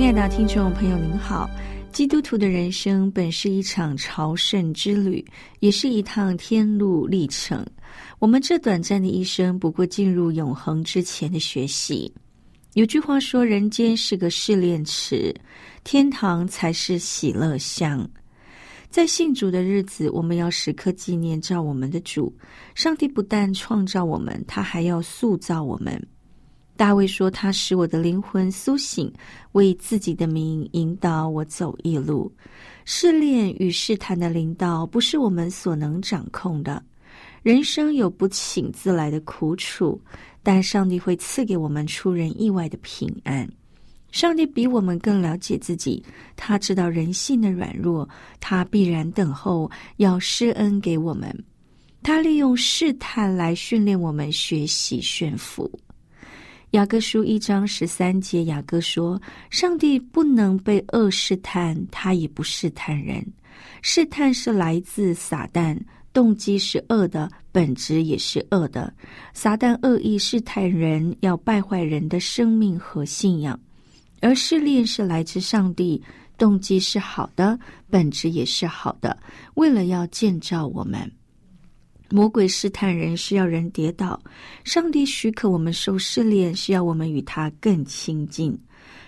亲爱的听众朋友，您好！基督徒的人生本是一场朝圣之旅，也是一趟天路历程。我们这短暂的一生，不过进入永恒之前的学习。有句话说：“人间是个试炼池，天堂才是喜乐乡。”在信主的日子，我们要时刻纪念造我们的主。上帝不但创造我们，他还要塑造我们。大卫说：“他使我的灵魂苏醒，为自己的名引导我走一路。试炼与试探的领导不是我们所能掌控的。人生有不请自来的苦楚，但上帝会赐给我们出人意外的平安。上帝比我们更了解自己，他知道人性的软弱，他必然等候要施恩给我们。他利用试探来训练我们学习驯服。”雅各书一章十三节，雅各说：“上帝不能被恶试探，他也不试探人。试探是来自撒旦，动机是恶的，本质也是恶的。撒旦恶意试探人，要败坏人的生命和信仰；而试炼是来自上帝，动机是好的，本质也是好的，为了要建造我们。”魔鬼试探人是要人跌倒，上帝许可我们受试炼，是要我们与他更亲近，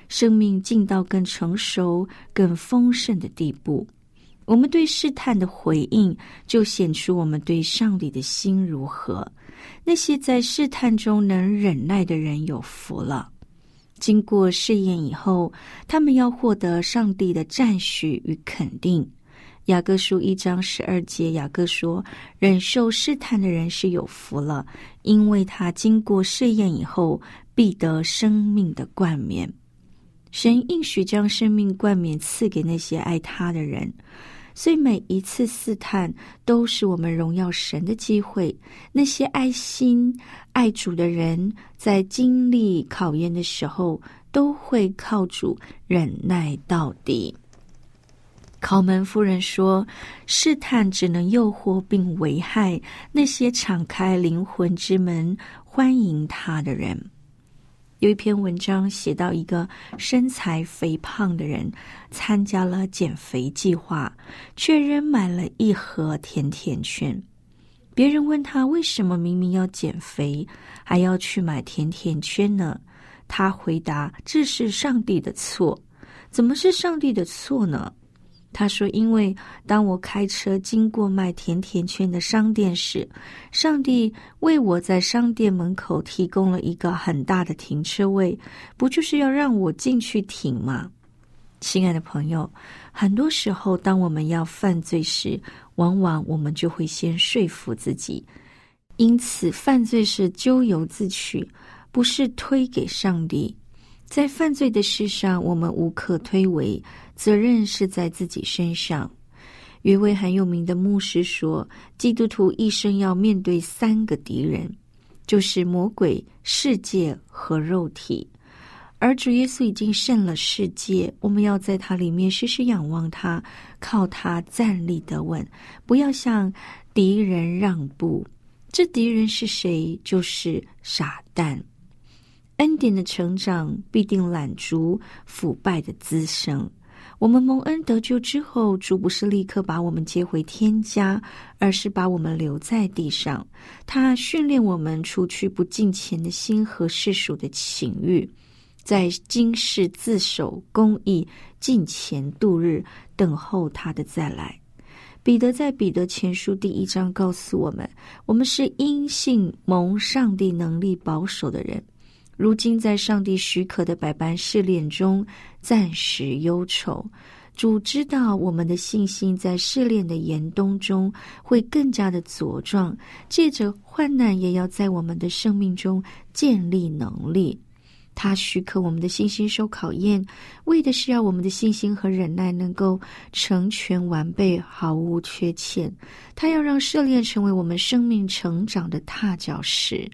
生命进到更成熟、更丰盛的地步。我们对试探的回应，就显出我们对上帝的心如何。那些在试探中能忍耐的人有福了。经过试验以后，他们要获得上帝的赞许与肯定。雅各书一章十二节，雅各说：“忍受试探的人是有福了，因为他经过试验以后，必得生命的冠冕。神应许将生命冠冕赐给那些爱他的人，所以每一次试探都是我们荣耀神的机会。那些爱心爱主的人，在经历考验的时候，都会靠主忍耐到底。”考门夫人说：“试探只能诱惑并危害那些敞开灵魂之门欢迎他的人。”有一篇文章写到，一个身材肥胖的人参加了减肥计划，却仍买了一盒甜甜圈。别人问他为什么明明要减肥，还要去买甜甜圈呢？他回答：“这是上帝的错。怎么是上帝的错呢？”他说：“因为当我开车经过卖甜甜圈的商店时，上帝为我在商店门口提供了一个很大的停车位，不就是要让我进去停吗？”亲爱的朋友，很多时候，当我们要犯罪时，往往我们就会先说服自己，因此犯罪是咎由自取，不是推给上帝。在犯罪的事上，我们无可推诿。责任是在自己身上。一位很有名的牧师说：“基督徒一生要面对三个敌人，就是魔鬼、世界和肉体。而主耶稣已经胜了世界，我们要在他里面时时仰望他，靠他站立得稳，不要向敌人让步。这敌人是谁？就是傻蛋。恩典的成长必定拦足腐败的滋生。”我们蒙恩得救之后，主不是立刻把我们接回天家，而是把我们留在地上。他训练我们除去不敬虔的心和世俗的情欲，在今世自守公义、敬虔度日，等候他的再来。彼得在彼得前书第一章告诉我们：我们是因信蒙上帝能力保守的人。如今在上帝许可的百般试炼中，暂时忧愁。主知道我们的信心在试炼的严冬中会更加的茁壮，借着患难也要在我们的生命中建立能力。他许可我们的信心受考验，为的是要我们的信心和忍耐能够成全完备，毫无缺欠。他要让试炼成为我们生命成长的踏脚石。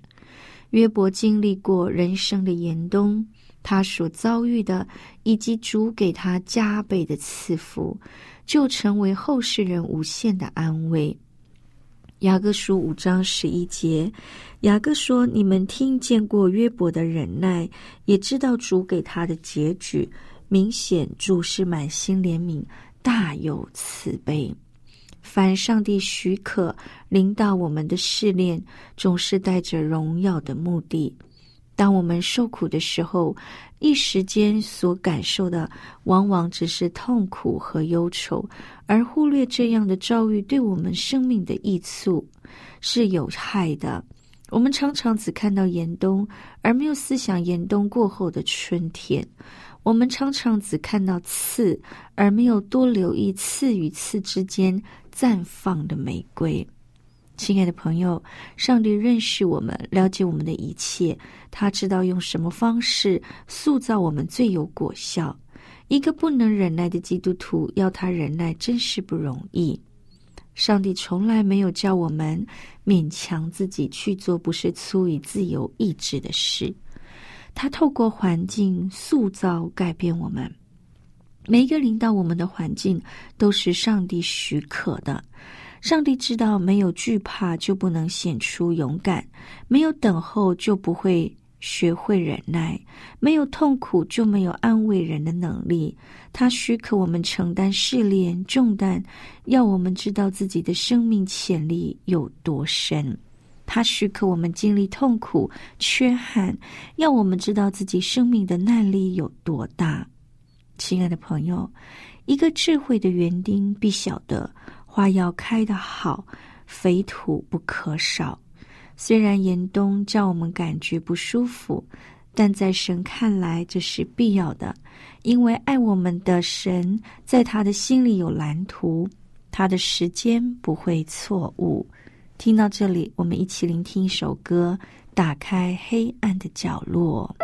约伯经历过人生的严冬，他所遭遇的，以及主给他加倍的赐福，就成为后世人无限的安慰。雅各书五章十一节，雅各说：“你们听见过约伯的忍耐，也知道主给他的结局。明显主是满心怜悯，大有慈悲。”凡上帝许可领导我们的试炼，总是带着荣耀的目的。当我们受苦的时候，一时间所感受的，往往只是痛苦和忧愁，而忽略这样的遭遇对我们生命的益处是有害的。我们常常只看到严冬，而没有思想严冬过后的春天。我们常常只看到刺，而没有多留意刺与刺之间绽放的玫瑰。亲爱的朋友，上帝认识我们，了解我们的一切，他知道用什么方式塑造我们最有果效。一个不能忍耐的基督徒，要他忍耐真是不容易。上帝从来没有叫我们勉强自己去做不是出于自由意志的事。他透过环境塑造、改变我们。每一个领导我们的环境都是上帝许可的。上帝知道，没有惧怕就不能显出勇敢；没有等候就不会学会忍耐；没有痛苦就没有安慰人的能力。他许可我们承担试炼重担，要我们知道自己的生命潜力有多深。他许可我们经历痛苦、缺憾，要我们知道自己生命的耐力有多大。亲爱的朋友，一个智慧的园丁必晓得，花要开得好，肥土不可少。虽然严冬叫我们感觉不舒服，但在神看来这是必要的，因为爱我们的神在他的心里有蓝图，他的时间不会错误。听到这里，我们一起聆听一首歌，《打开黑暗的角落》。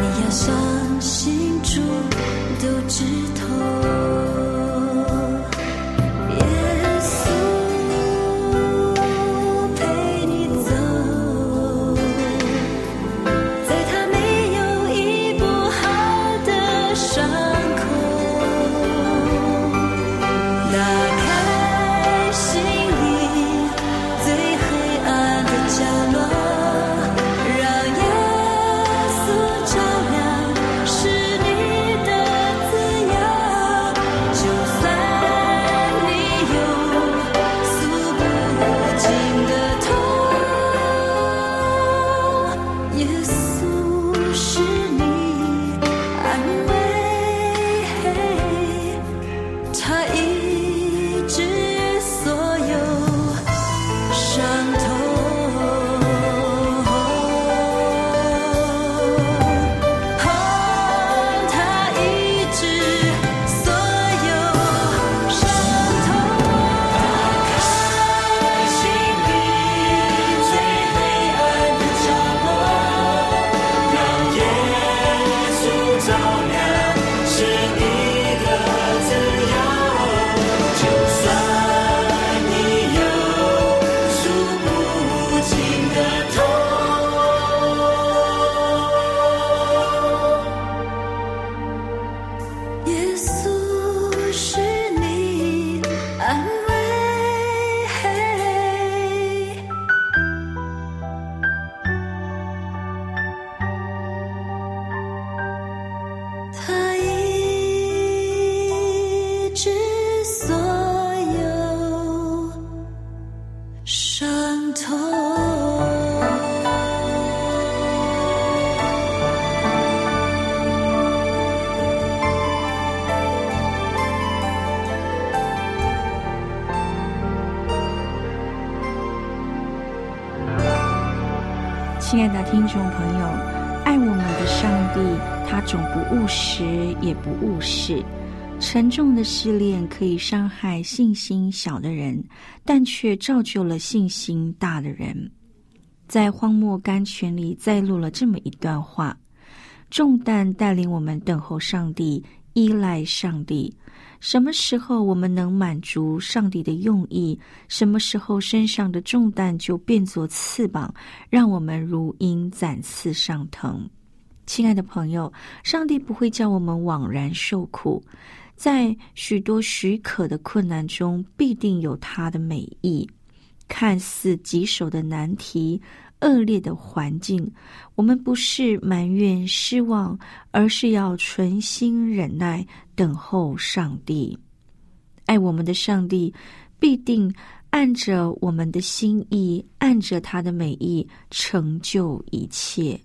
你要相信主都知头。亲爱的听众朋友，爱我们的上帝，他总不务实，也不务事。沉重的试炼可以伤害信心小的人，但却造就了信心大的人。在荒漠甘泉里再录了这么一段话：重担带领我们等候上帝，依赖上帝。什么时候我们能满足上帝的用意？什么时候身上的重担就变作翅膀，让我们如鹰展翅上腾？亲爱的朋友，上帝不会叫我们枉然受苦，在许多许可的困难中，必定有他的美意。看似棘手的难题。恶劣的环境，我们不是埋怨失望，而是要存心忍耐，等候上帝。爱我们的上帝，必定按着我们的心意，按着他的美意成就一切。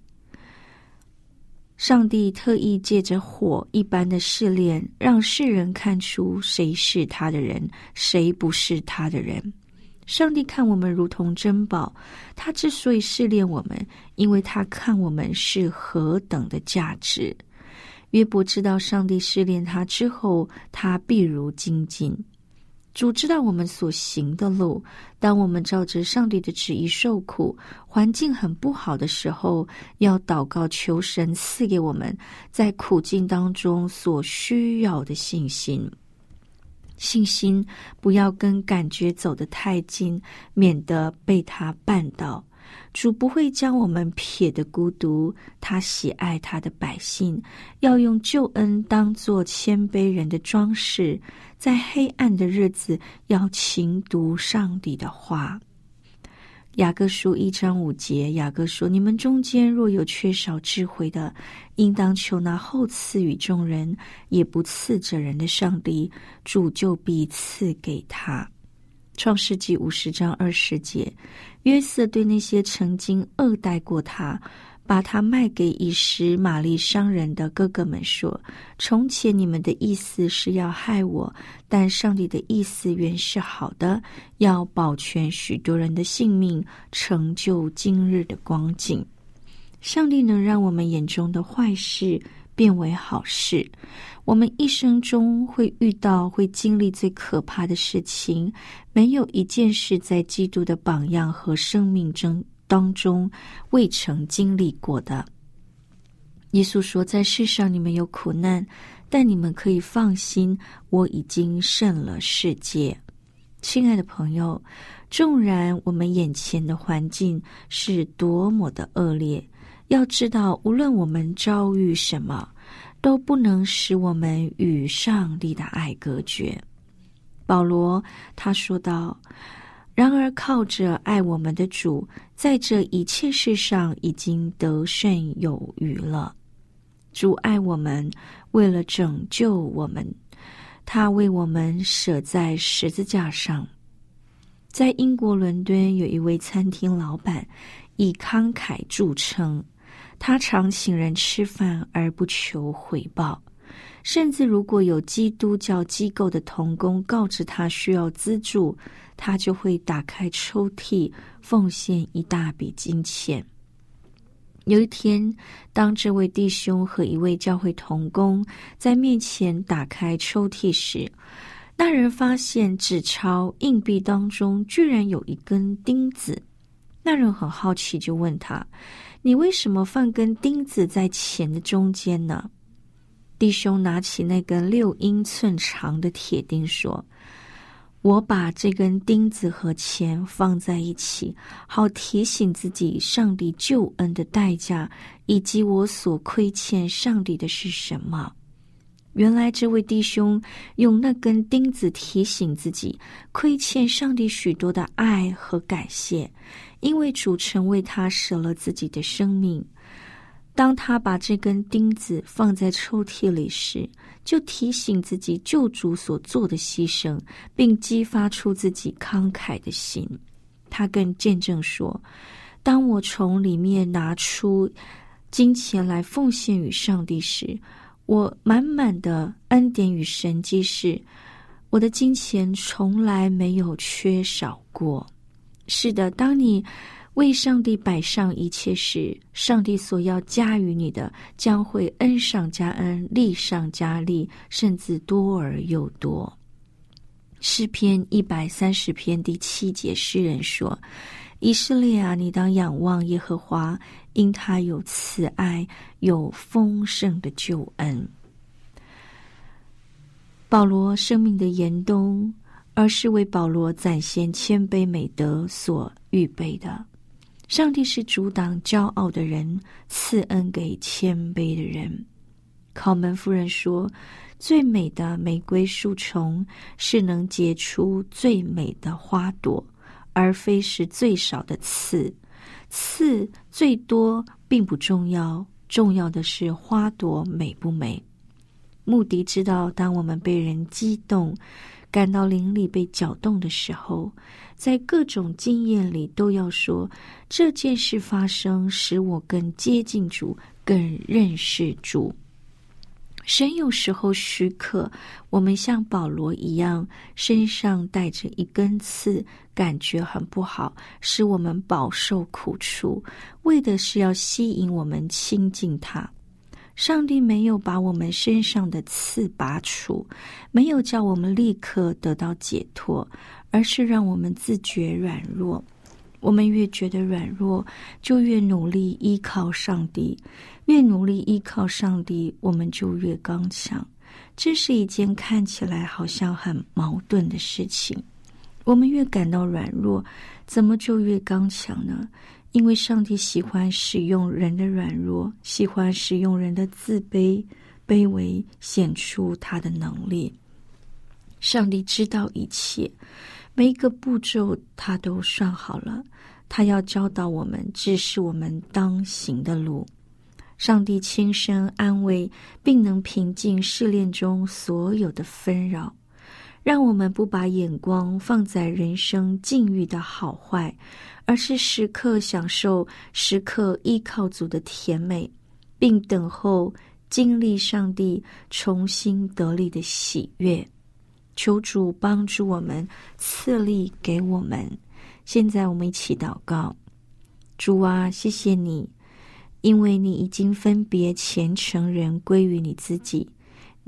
上帝特意借着火一般的试炼，让世人看出谁是他的人，谁不是他的人。上帝看我们如同珍宝，他之所以试炼我们，因为他看我们是何等的价值。约伯知道上帝试炼他之后，他必如精进。主知道我们所行的路，当我们照着上帝的旨意受苦，环境很不好的时候，要祷告求神赐给我们在苦境当中所需要的信心。信心不要跟感觉走得太近，免得被他绊倒。主不会将我们撇得孤独，他喜爱他的百姓，要用救恩当做谦卑人的装饰，在黑暗的日子要勤读上帝的话。雅各书一章五节，雅各说：“你们中间若有缺少智慧的，应当求那后赐予众人，也不赐这人的上帝，主就必赐给他。”创世纪五十章二十节，约瑟对那些曾经恶待过他。把它卖给以实玛利商人的哥哥们说：“从前你们的意思是要害我，但上帝的意思原是好的，要保全许多人的性命，成就今日的光景。上帝能让我们眼中的坏事变为好事。我们一生中会遇到、会经历最可怕的事情，没有一件事在基督的榜样和生命中。”当中未曾经历过的。耶稣说：“在世上你们有苦难，但你们可以放心，我已经胜了世界。”亲爱的朋友，纵然我们眼前的环境是多么的恶劣，要知道，无论我们遭遇什么，都不能使我们与上帝的爱隔绝。保罗他说道：“然而靠着爱我们的主，在这一切事上已经得胜有余了。”主爱我们，为了拯救我们，他为我们舍在十字架上。在英国伦敦有一位餐厅老板，以慷慨著称。他常请人吃饭而不求回报，甚至如果有基督教机构的童工告知他需要资助，他就会打开抽屉奉献一大笔金钱。有一天，当这位弟兄和一位教会童工在面前打开抽屉时，那人发现纸钞硬币当中居然有一根钉子。那人很好奇，就问他：“你为什么放根钉子在钱的中间呢？”弟兄拿起那根六英寸长的铁钉说。我把这根钉子和钱放在一起，好提醒自己上帝救恩的代价，以及我所亏欠上帝的是什么。原来这位弟兄用那根钉子提醒自己亏欠上帝许多的爱和感谢，因为主曾为他舍了自己的生命。当他把这根钉子放在抽屉里时，就提醒自己救主所做的牺牲，并激发出自己慷慨的心。他更见证说：“当我从里面拿出金钱来奉献与上帝时，我满满的恩典与神迹是，我的金钱从来没有缺少过。”是的，当你。为上帝摆上一切事，上帝所要加于你的，将会恩上加恩，利上加利，甚至多而又多。诗篇一百三十篇第七节，诗人说：“以色列啊，你当仰望耶和华，因他有慈爱，有丰盛的救恩。”保罗生命的严冬，而是为保罗展现谦卑美德所预备的。上帝是阻挡骄傲的人，赐恩给谦卑的人。考门夫人说：“最美的玫瑰树丛是能结出最美的花朵，而非是最少的刺。刺最多并不重要，重要的是花朵美不美。”穆迪知道，当我们被人激动。感到灵里被搅动的时候，在各种经验里都要说这件事发生，使我更接近主，更认识主。神有时候许可我们像保罗一样，身上带着一根刺，感觉很不好，使我们饱受苦楚，为的是要吸引我们亲近他。上帝没有把我们身上的刺拔除，没有叫我们立刻得到解脱，而是让我们自觉软弱。我们越觉得软弱，就越努力依靠上帝；越努力依靠上帝，我们就越刚强。这是一件看起来好像很矛盾的事情。我们越感到软弱，怎么就越刚强呢？因为上帝喜欢使用人的软弱，喜欢使用人的自卑、卑微，显出他的能力。上帝知道一切，每一个步骤他都算好了。他要教导我们，指示我们当行的路。上帝亲身安慰，并能平静试炼中所有的纷扰。让我们不把眼光放在人生境遇的好坏，而是时刻享受、时刻依靠主的甜美，并等候经历上帝重新得力的喜悦。求主帮助我们，赐力给我们。现在我们一起祷告：主啊，谢谢你，因为你已经分别虔诚人归于你自己。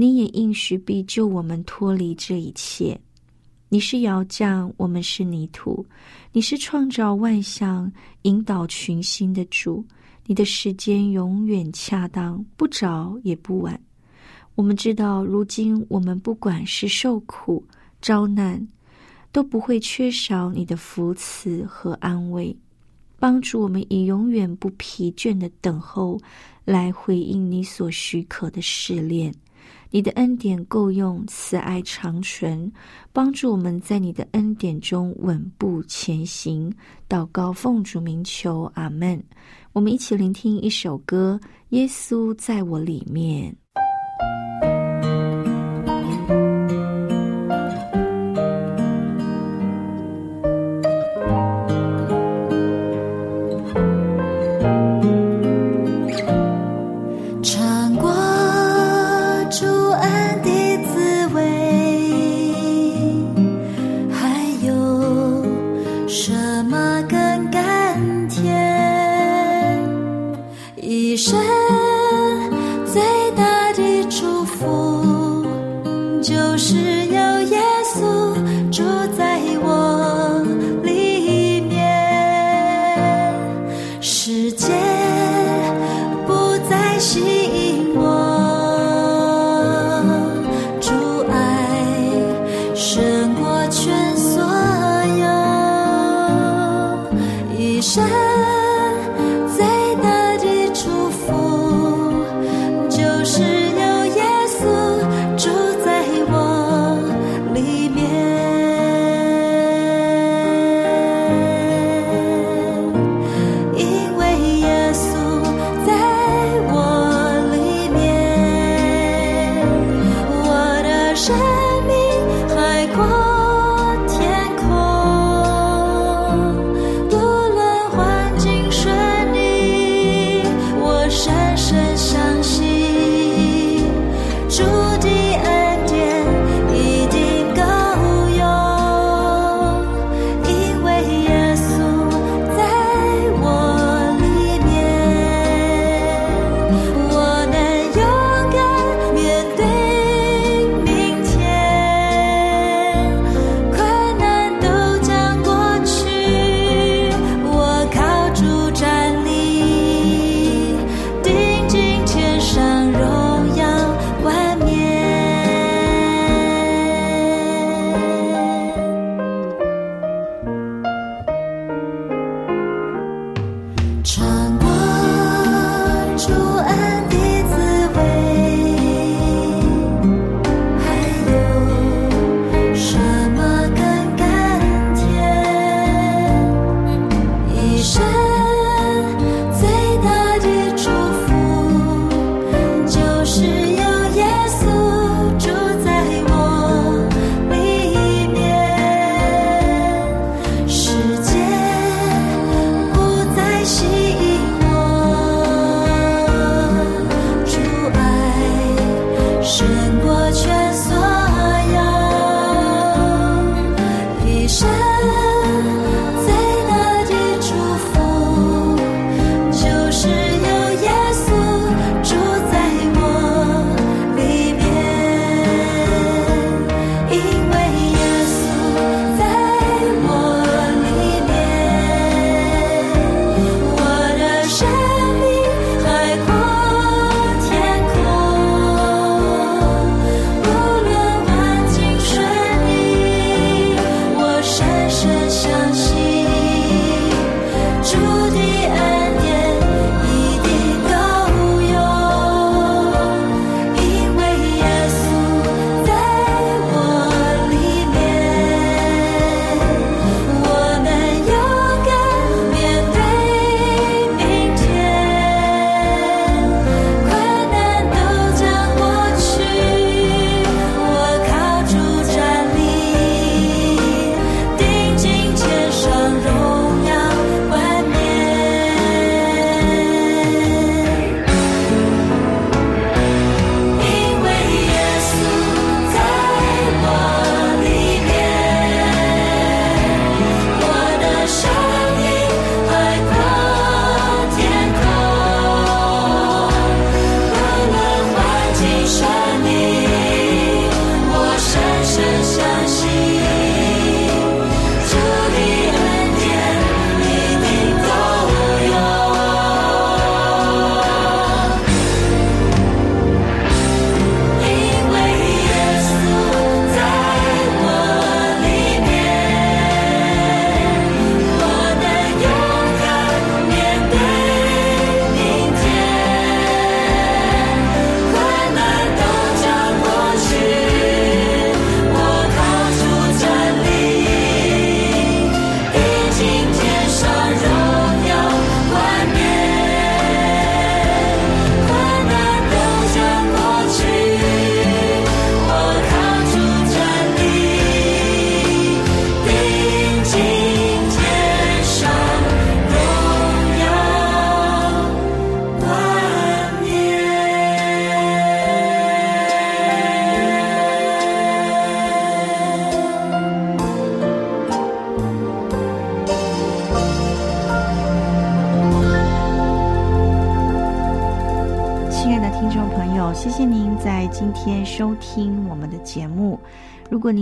你也应许必救我们脱离这一切，你是窑匠，我们是泥土；你是创造万象、引导群星的主。你的时间永远恰当，不早也不晚。我们知道，如今我们不管是受苦、遭难，都不会缺少你的扶持和安慰，帮助我们以永远不疲倦的等候来回应你所许可的试炼。你的恩典够用，慈爱长存，帮助我们在你的恩典中稳步前行。祷告奉主名求，阿门。我们一起聆听一首歌，《耶稣在我里面》。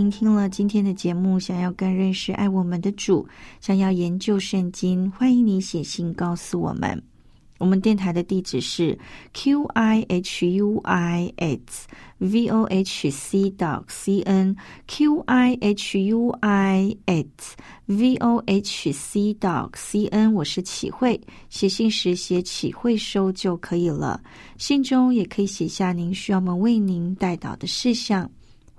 您听了今天的节目，想要更认识爱我们的主，想要研究圣经，欢迎你写信告诉我们。我们电台的地址是 q i h u i s v o h c dot c n q i h u i s v o h c dot c n。我是启慧，写信时写启慧收就可以了。信中也可以写下您需要我们为您带导的事项。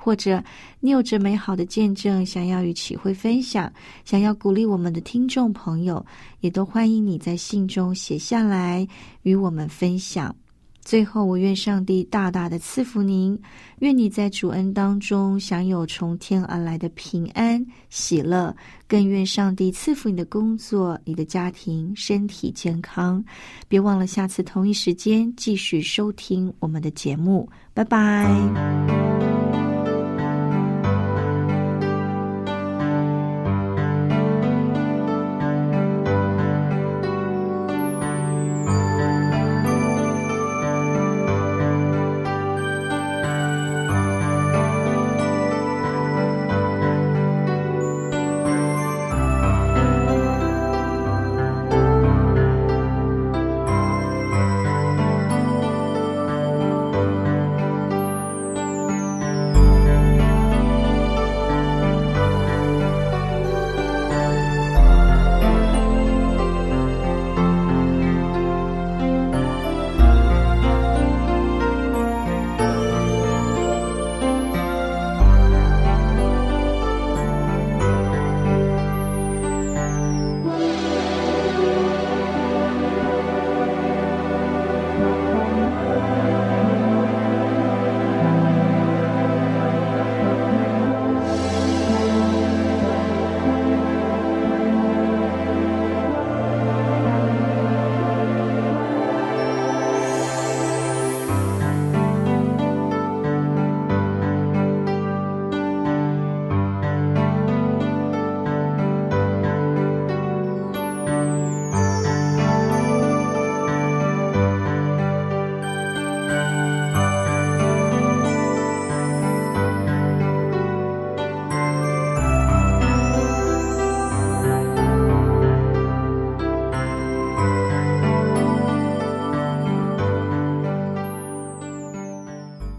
或者你有着美好的见证，想要与启慧分享，想要鼓励我们的听众朋友，也都欢迎你在信中写下来与我们分享。最后，我愿上帝大大的赐福您，愿你在主恩当中享有从天而来的平安喜乐，更愿上帝赐福你的工作、你的家庭身体健康。别忘了下次同一时间继续收听我们的节目，拜拜。